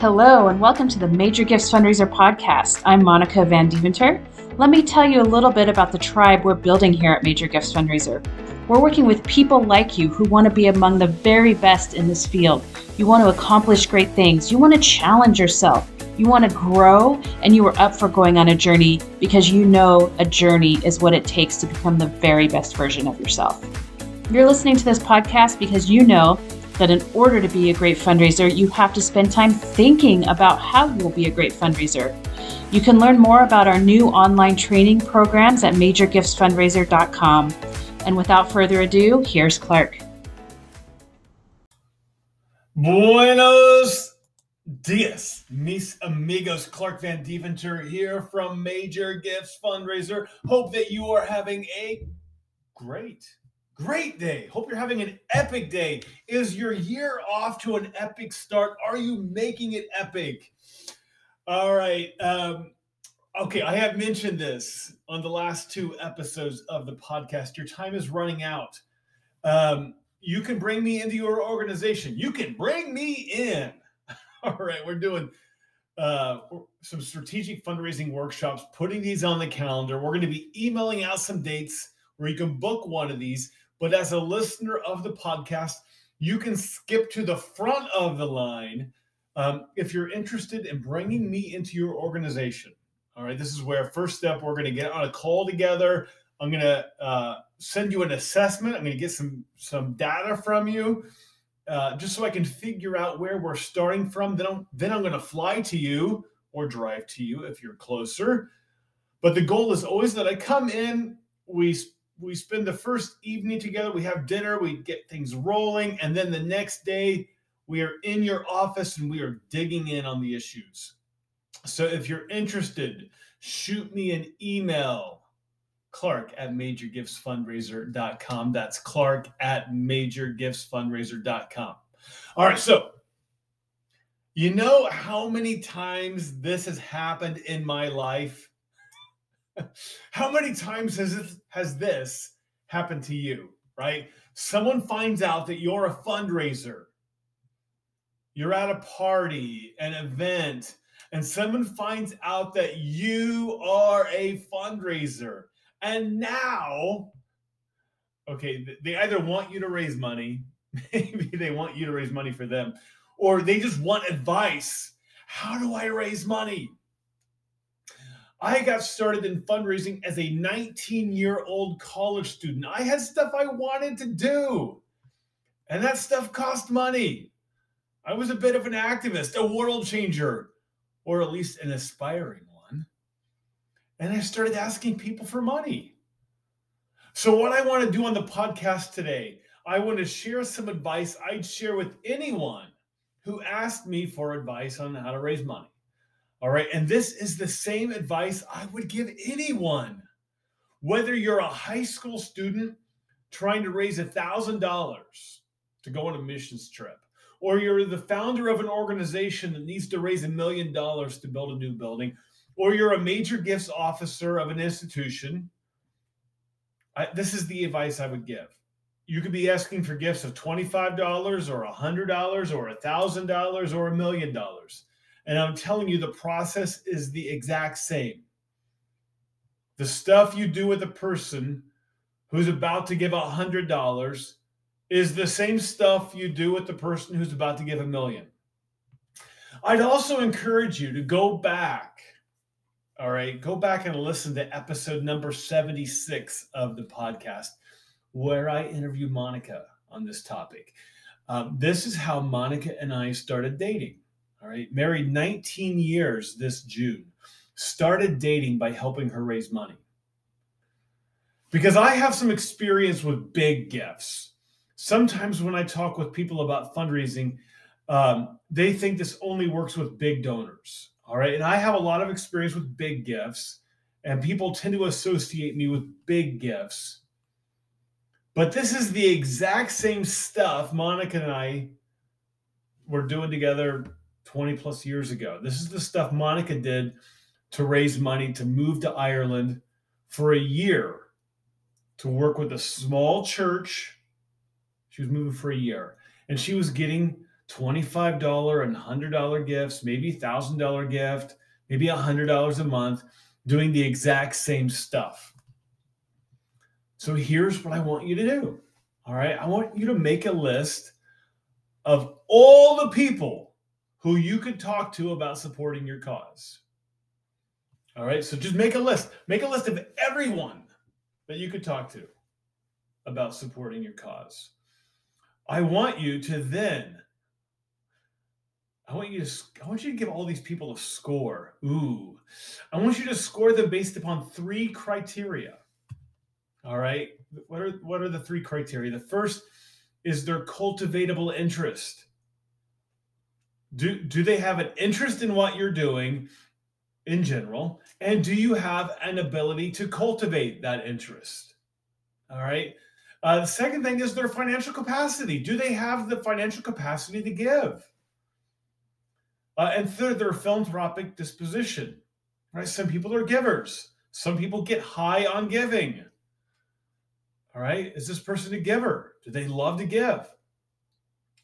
Hello, and welcome to the Major Gifts Fundraiser podcast. I'm Monica Van Deventer. Let me tell you a little bit about the tribe we're building here at Major Gifts Fundraiser. We're working with people like you who want to be among the very best in this field. You want to accomplish great things, you want to challenge yourself, you want to grow, and you are up for going on a journey because you know a journey is what it takes to become the very best version of yourself. You're listening to this podcast because you know that in order to be a great fundraiser, you have to spend time thinking about how you'll be a great fundraiser. You can learn more about our new online training programs at majorgiftsfundraiser.com. And without further ado, here's Clark. Buenos dias, mis amigos. Clark Van Deventer here from Major Gifts Fundraiser. Hope that you are having a great Great day. Hope you're having an epic day. Is your year off to an epic start? Are you making it epic? All right. Um, okay, I have mentioned this on the last two episodes of the podcast. Your time is running out. Um, you can bring me into your organization. You can bring me in. All right, we're doing uh, some strategic fundraising workshops, putting these on the calendar. We're going to be emailing out some dates where you can book one of these. But as a listener of the podcast, you can skip to the front of the line um, if you're interested in bringing me into your organization. All right, this is where first step we're going to get on a call together. I'm going to uh, send you an assessment. I'm going to get some some data from you, uh, just so I can figure out where we're starting from. Then I'm then I'm going to fly to you or drive to you if you're closer. But the goal is always that I come in, we we spend the first evening together, we have dinner, we get things rolling, and then the next day we are in your office and we are digging in on the issues. So if you're interested, shoot me an email, Clark at majorgiftsfundraiser.com. That's Clark at majorgiftsfundraiser.com. All right, so you know how many times this has happened in my life? How many times has this, has this happened to you, right? Someone finds out that you're a fundraiser. You're at a party, an event, and someone finds out that you are a fundraiser. And now, okay, they either want you to raise money, maybe they want you to raise money for them, or they just want advice. How do I raise money? I got started in fundraising as a 19 year old college student. I had stuff I wanted to do, and that stuff cost money. I was a bit of an activist, a world changer, or at least an aspiring one. And I started asking people for money. So, what I want to do on the podcast today, I want to share some advice I'd share with anyone who asked me for advice on how to raise money. All right. And this is the same advice I would give anyone, whether you're a high school student trying to raise a $1,000 to go on a missions trip, or you're the founder of an organization that needs to raise a million dollars to build a new building, or you're a major gifts officer of an institution. I, this is the advice I would give. You could be asking for gifts of $25 or $100 or $1,000 or a million dollars and I'm telling you, the process is the exact same. The stuff you do with a person who's about to give a hundred dollars is the same stuff you do with the person who's about to give a million. I'd also encourage you to go back. All right, go back and listen to episode number 76 of the podcast, where I interview Monica on this topic. Um, this is how Monica and I started dating. All right. Married 19 years this June. Started dating by helping her raise money. Because I have some experience with big gifts. Sometimes when I talk with people about fundraising, um, they think this only works with big donors. All right. And I have a lot of experience with big gifts, and people tend to associate me with big gifts. But this is the exact same stuff Monica and I were doing together 20 plus years ago. This is the stuff Monica did to raise money to move to Ireland for a year to work with a small church. She was moving for a year and she was getting $25 and $100 gifts, maybe $1,000 gift, maybe $100 a month, doing the exact same stuff. So here's what I want you to do. All right. I want you to make a list of all the people who you could talk to about supporting your cause. All right. So just make a list. Make a list of everyone that you could talk to about supporting your cause. I want you to then I want you to I want you to give all these people a score. Ooh. I want you to score them based upon three criteria. All right? What are what are the three criteria? The first is their cultivatable interest. Do do they have an interest in what you're doing in general? And do you have an ability to cultivate that interest? All right? Uh, the second thing is their financial capacity. Do they have the financial capacity to give? Uh, and third, their philanthropic disposition. Right? Some people are givers. Some people get high on giving. All right. Is this person a giver? Do they love to give?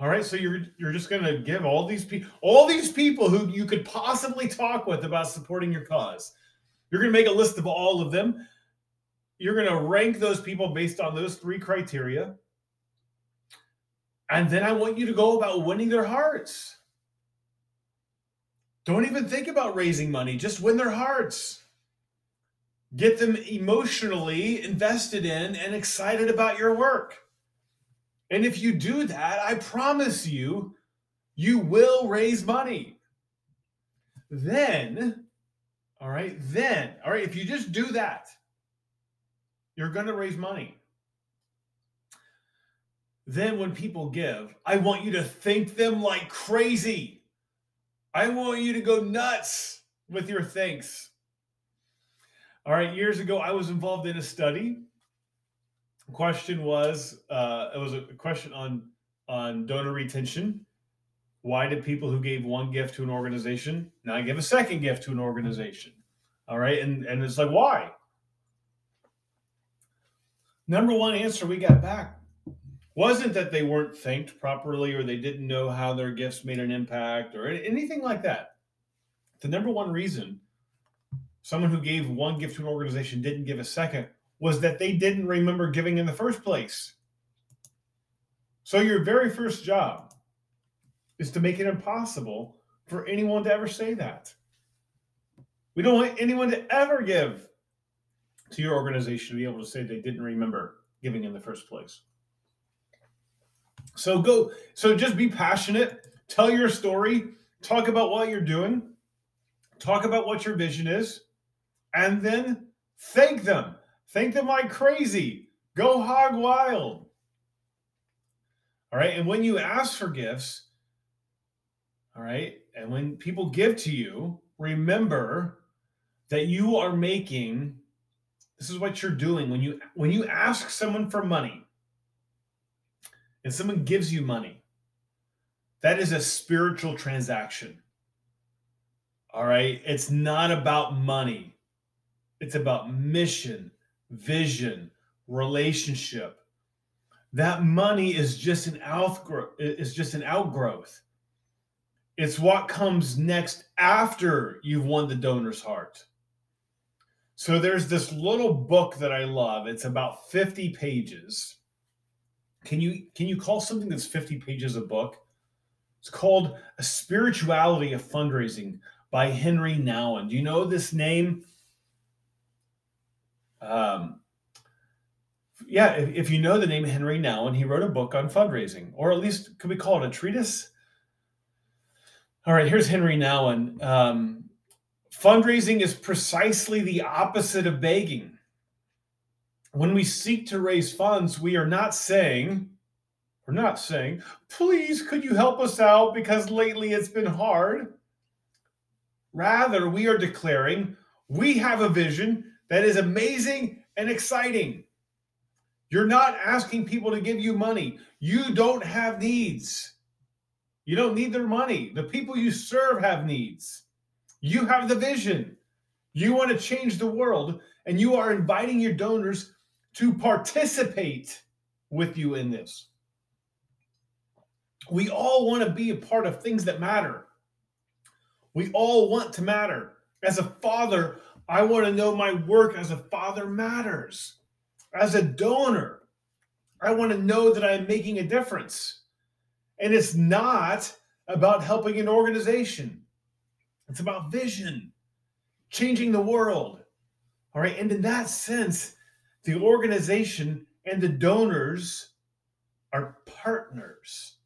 All right. So you're you're just going to give all these people all these people who you could possibly talk with about supporting your cause. You're going to make a list of all of them. You're going to rank those people based on those three criteria. And then I want you to go about winning their hearts. Don't even think about raising money, just win their hearts. Get them emotionally invested in and excited about your work. And if you do that, I promise you, you will raise money. Then, all right, then, all right, if you just do that, you're going to raise money. Then, when people give, I want you to thank them like crazy. I want you to go nuts with your thanks. All right, years ago, I was involved in a study. Question was, uh, it was a question on on donor retention. Why did people who gave one gift to an organization now give a second gift to an organization? All right, and and it's like why? Number one answer we got back wasn't that they weren't thanked properly or they didn't know how their gifts made an impact or anything like that. The number one reason someone who gave one gift to an organization didn't give a second was that they didn't remember giving in the first place. So, your very first job is to make it impossible for anyone to ever say that. We don't want anyone to ever give to your organization to be able to say they didn't remember giving in the first place. So go, so just be passionate, tell your story, talk about what you're doing, talk about what your vision is, and then thank them. Thank them like crazy. Go hog wild. All right. And when you ask for gifts, all right, and when people give to you, remember that you are making this is what you're doing when you when you ask someone for money and someone gives you money, that is a spiritual transaction. All right. It's not about money, it's about mission, vision, relationship. That money is just an outgrowth, is just an outgrowth. It's what comes next after you've won the donor's heart. So there's this little book that I love. It's about 50 pages can you can you call something that's 50 pages a book? It's called A Spirituality of Fundraising by Henri Nouwen. Do you know this name? Um, yeah, if, if, you know the name Henri Nouwen, he wrote a book on fundraising, or at least could we call it a treatise? All right, here's Henri Nouwen. Um, fundraising is precisely the opposite of begging when we seek to raise funds, we are not saying, we're not saying, please, could you help us out because lately it's been hard. Rather, we are declaring we have a vision that is amazing and exciting. You're not asking people to give you money. You don't have needs. You don't need their money. The people you serve have needs. You have the vision. You want to change the world, and you are inviting your donors to participate with you in this. We all want to be a part of things that matter. We all want to matter. As a father, I want to know my work as a father matters. As a donor, I want to know that I'm making a difference. And it's not about helping an organization, it's about vision, changing the world. All right. And in that sense, the organization and the donors are partners.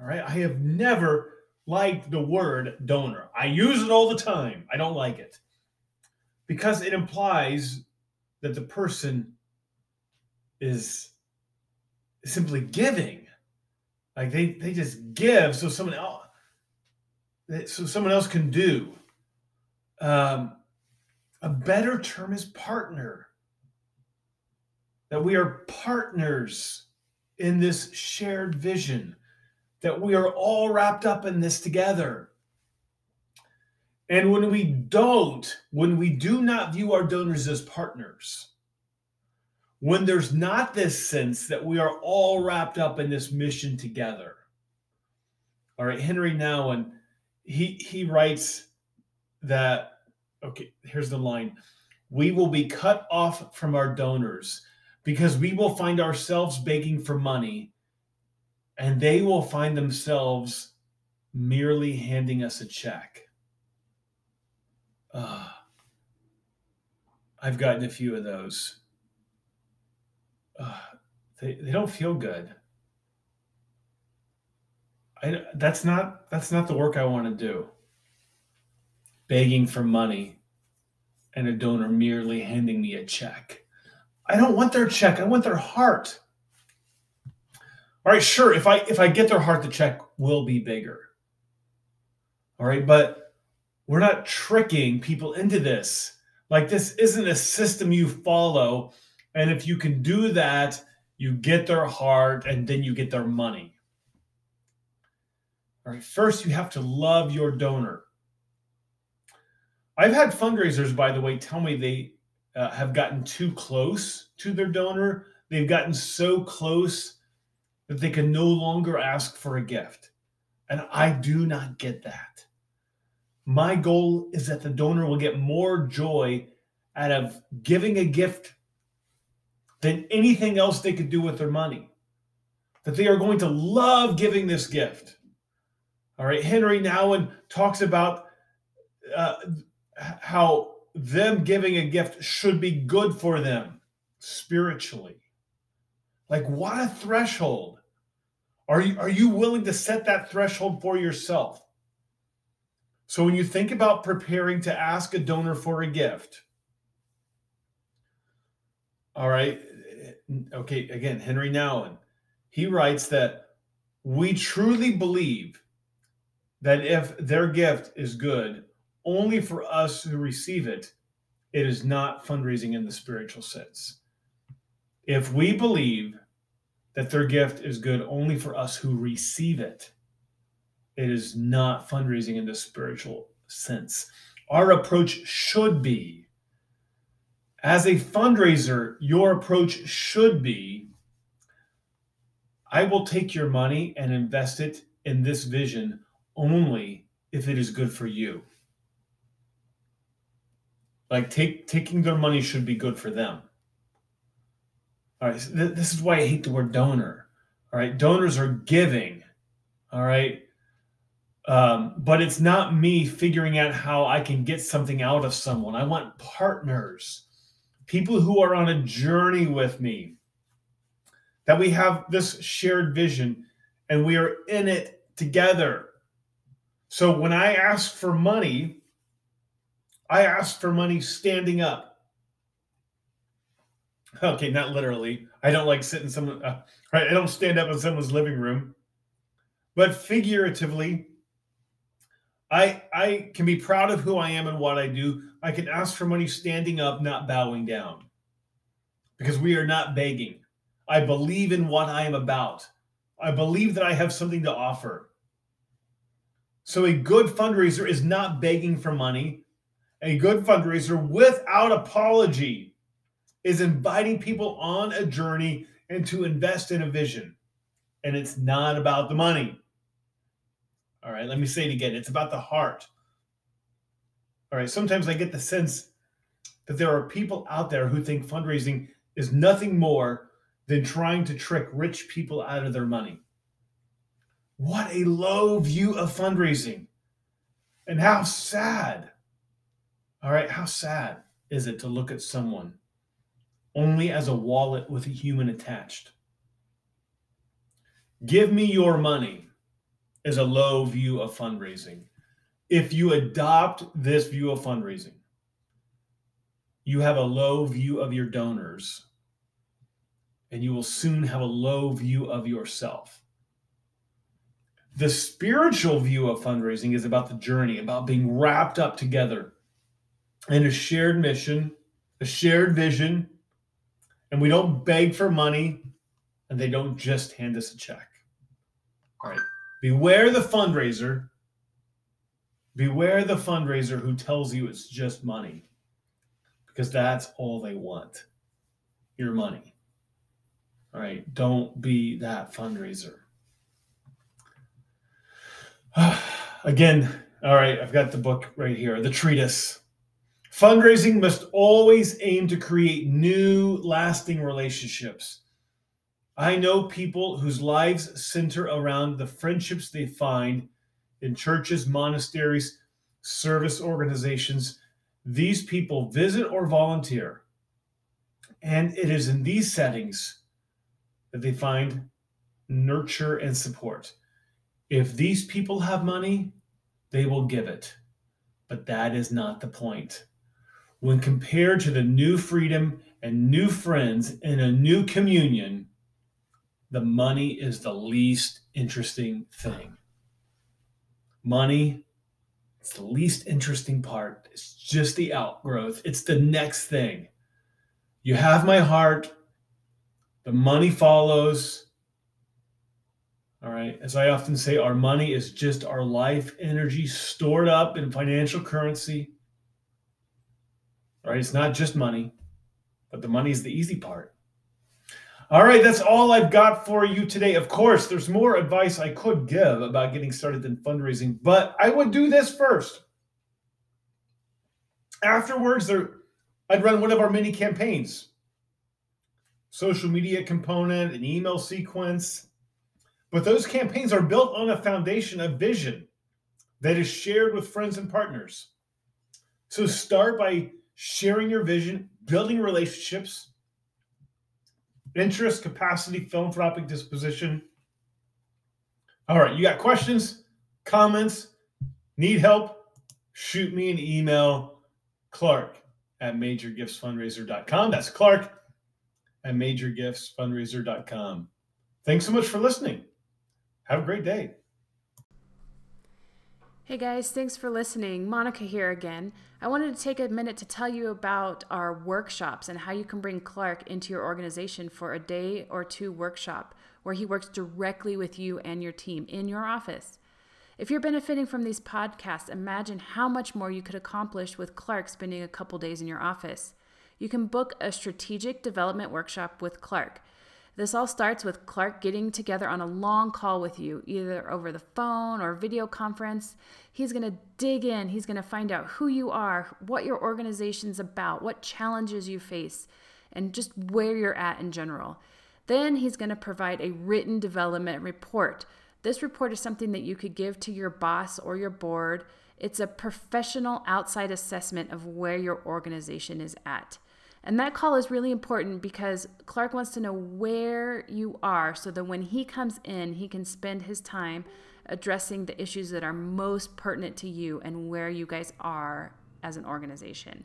All right. I have never liked the word donor. I use it all the time. I don't like it because it implies that the person is simply giving. Like they they just give so someone else so someone else can do. Um, a better term is partner. That we are partners in this shared vision, that we are all wrapped up in this together. And when we don't, when we do not view our donors as partners, when there's not this sense that we are all wrapped up in this mission together. All right, Henri Nouwen, he he writes that okay, here's the line. We will be cut off from our donors because we will find ourselves begging for money and they will find themselves merely handing us a check. Uh, I've gotten a few of those. Uh, they, they don't feel good. I, that's not that's not the work I want to do. Begging for money and a donor merely handing me a check. I don't want their check. I want their heart. All right, sure. If I if I get their heart, the check will be bigger. All right, but we're not tricking people into this. Like this isn't a system you follow, and if you can do that, you get their heart, and then you get their money. All right, first you have to love your donor. I've had fundraisers, by the way, tell me they uh, have gotten too close to their donor. They've gotten so close that they can no longer ask for a gift. And I do not get that. My goal is that the donor will get more joy out of giving a gift than anything else they could do with their money. That they are going to love giving this gift. All right. Henri Nouwen talks about uh, how them giving a gift should be good for them spiritually. Like, what a threshold. Are you, are you willing to set that threshold for yourself? So, when you think about preparing to ask a donor for a gift, all right, okay, again, Henri Nouwen, he writes that we truly believe that if their gift is good, only for us who receive it, it is not fundraising in the spiritual sense. If we believe that their gift is good only for us who receive it, it is not fundraising in the spiritual sense. Our approach should be as a fundraiser, your approach should be I will take your money and invest it in this vision only if it is good for you. Like take taking their money should be good for them. All right, so th- this is why I hate the word donor. All right, donors are giving. All right, um, but it's not me figuring out how I can get something out of someone. I want partners, people who are on a journey with me, that we have this shared vision and we are in it together. So when I ask for money, I ask for money standing up. Okay, not literally. I don't like sitting in someone. Uh, right, I don't stand up in someone's living room, but figuratively, I I can be proud of who I am and what I do. I can ask for money standing up, not bowing down, because we are not begging. I believe in what I am about. I believe that I have something to offer. So a good fundraiser is not begging for money a good fundraiser without apology is inviting people on a journey and to invest in a vision. And it's not about the money. All right, let me say it again. It's about the heart. All right, sometimes I get the sense that there are people out there who think fundraising is nothing more than trying to trick rich people out of their money. What a low view of fundraising. And how sad. All right, how sad is it to look at someone only as a wallet with a human attached? Give me your money is a low view of fundraising. If you adopt this view of fundraising, you have a low view of your donors, and you will soon have a low view of yourself. The spiritual view of fundraising is about the journey, about being wrapped up together in a shared mission, a shared vision, and we don't beg for money and they don't just hand us a check. All right. Beware the fundraiser. Beware the fundraiser who tells you it's just money because that's all they want your money. All right. Don't be that fundraiser. Again, all right, I've got the book right here, the treatise. Fundraising must always aim to create new, lasting relationships. I know people whose lives center around the friendships they find in churches, monasteries, service organizations. These people visit or volunteer. And it is in these settings that they find nurture and support. If these people have money, they will give it. But that is not the point. When compared to the new freedom and new friends in a new communion, the money is the least interesting thing. Money, it's the least interesting part. It's just the outgrowth, it's the next thing. You have my heart, the money follows. All right. As I often say, our money is just our life energy stored up in financial currency. All right. It's not just money, but the money is the easy part. All right. That's all I've got for you today. Of course, there's more advice I could give about getting started in fundraising, but I would do this first. Afterwards, there, I'd run one of our mini campaigns social media component, an email sequence but those campaigns are built on a foundation of vision that is shared with friends and partners. So start by sharing your vision, building relationships, interest, capacity, philanthropic disposition. All right, you got questions, comments, need help? Shoot me an email, Clark at majorgiftsfundraiser.com. That's Clark at majorgiftsfundraiser.com. Thanks so much for listening. Have a great day. Hey guys, thanks for listening. Monica here again. I wanted to take a minute to tell you about our workshops and how you can bring Clark into your organization for a day or two workshop where he works directly with you and your team in your office. If you're benefiting from these podcasts, imagine how much more you could accomplish with Clark spending a couple days in your office. You can book a strategic development workshop with Clark. This all starts with Clark getting together on a long call with you, either over the phone or video conference. He's going to dig in, he's going to find out who you are, what your organization's about, what challenges you face, and just where you're at in general. Then he's going to provide a written development report. This report is something that you could give to your boss or your board. It's a professional outside assessment of where your organization is at. And that call is really important because Clark wants to know where you are so that when he comes in, he can spend his time addressing the issues that are most pertinent to you and where you guys are as an organization.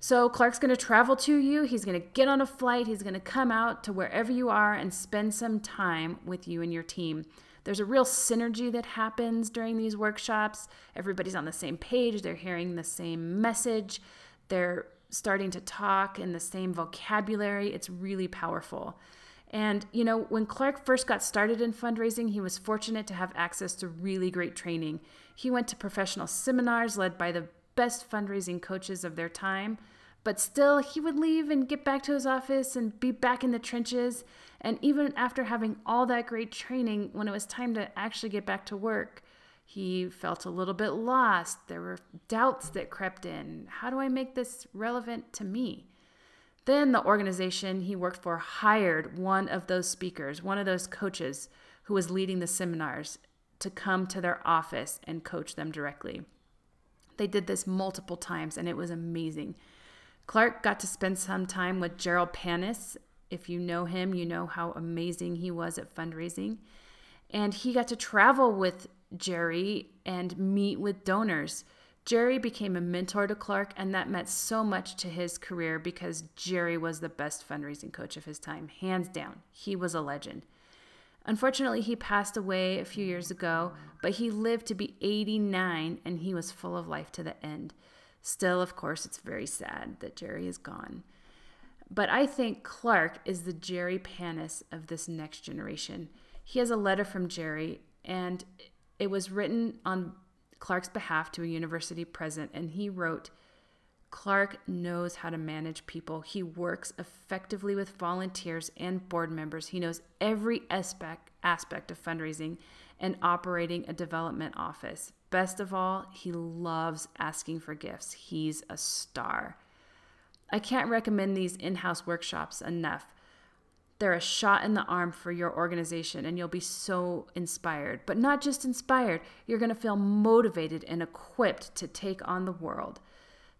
So Clark's going to travel to you. He's going to get on a flight. He's going to come out to wherever you are and spend some time with you and your team. There's a real synergy that happens during these workshops. Everybody's on the same page, they're hearing the same message. They're starting to talk in the same vocabulary. It's really powerful. And, you know, when Clark first got started in fundraising, he was fortunate to have access to really great training. He went to professional seminars led by the best fundraising coaches of their time, but still, he would leave and get back to his office and be back in the trenches. And even after having all that great training, when it was time to actually get back to work, He felt a little bit lost. There were doubts that crept in. How do I make this relevant to me? Then the organization he worked for hired one of those speakers, one of those coaches who was leading the seminars, to come to their office and coach them directly. They did this multiple times and it was amazing. Clark got to spend some time with Jerold Panas. If you know him, you know how amazing he was at fundraising. And he got to travel with Jerry and meet with donors. Jerry became a mentor to Clark, and that meant so much to his career because Jerry was the best fundraising coach of his time, hands down. He was a legend. Unfortunately, he passed away a few years ago, but he lived to be 89 and he was full of life to the end. Still, of course, it's very sad that Jerry is gone. But I think Clark is the Jerry Panas of this next generation. He has a letter from Jerry, and it was written on Clark's behalf to a university president, and he wrote, Clark knows how to manage people. He works effectively with volunteers and board members. He knows every aspect aspect of fundraising and operating a development office. Best of all, he loves asking for gifts. He's a star. I can't recommend these in-house workshops enough. They're a shot in the arm for your organization, and you'll be so inspired. But not just inspired, you're going to feel motivated and equipped to take on the world.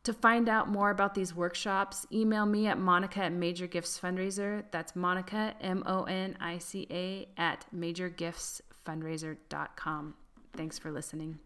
To find out more about these workshops, email me at monica at Major Gifts Fundraiser. That's Monica, M O N I C A, at majorgiftsfundraiser.com. Thanks for listening.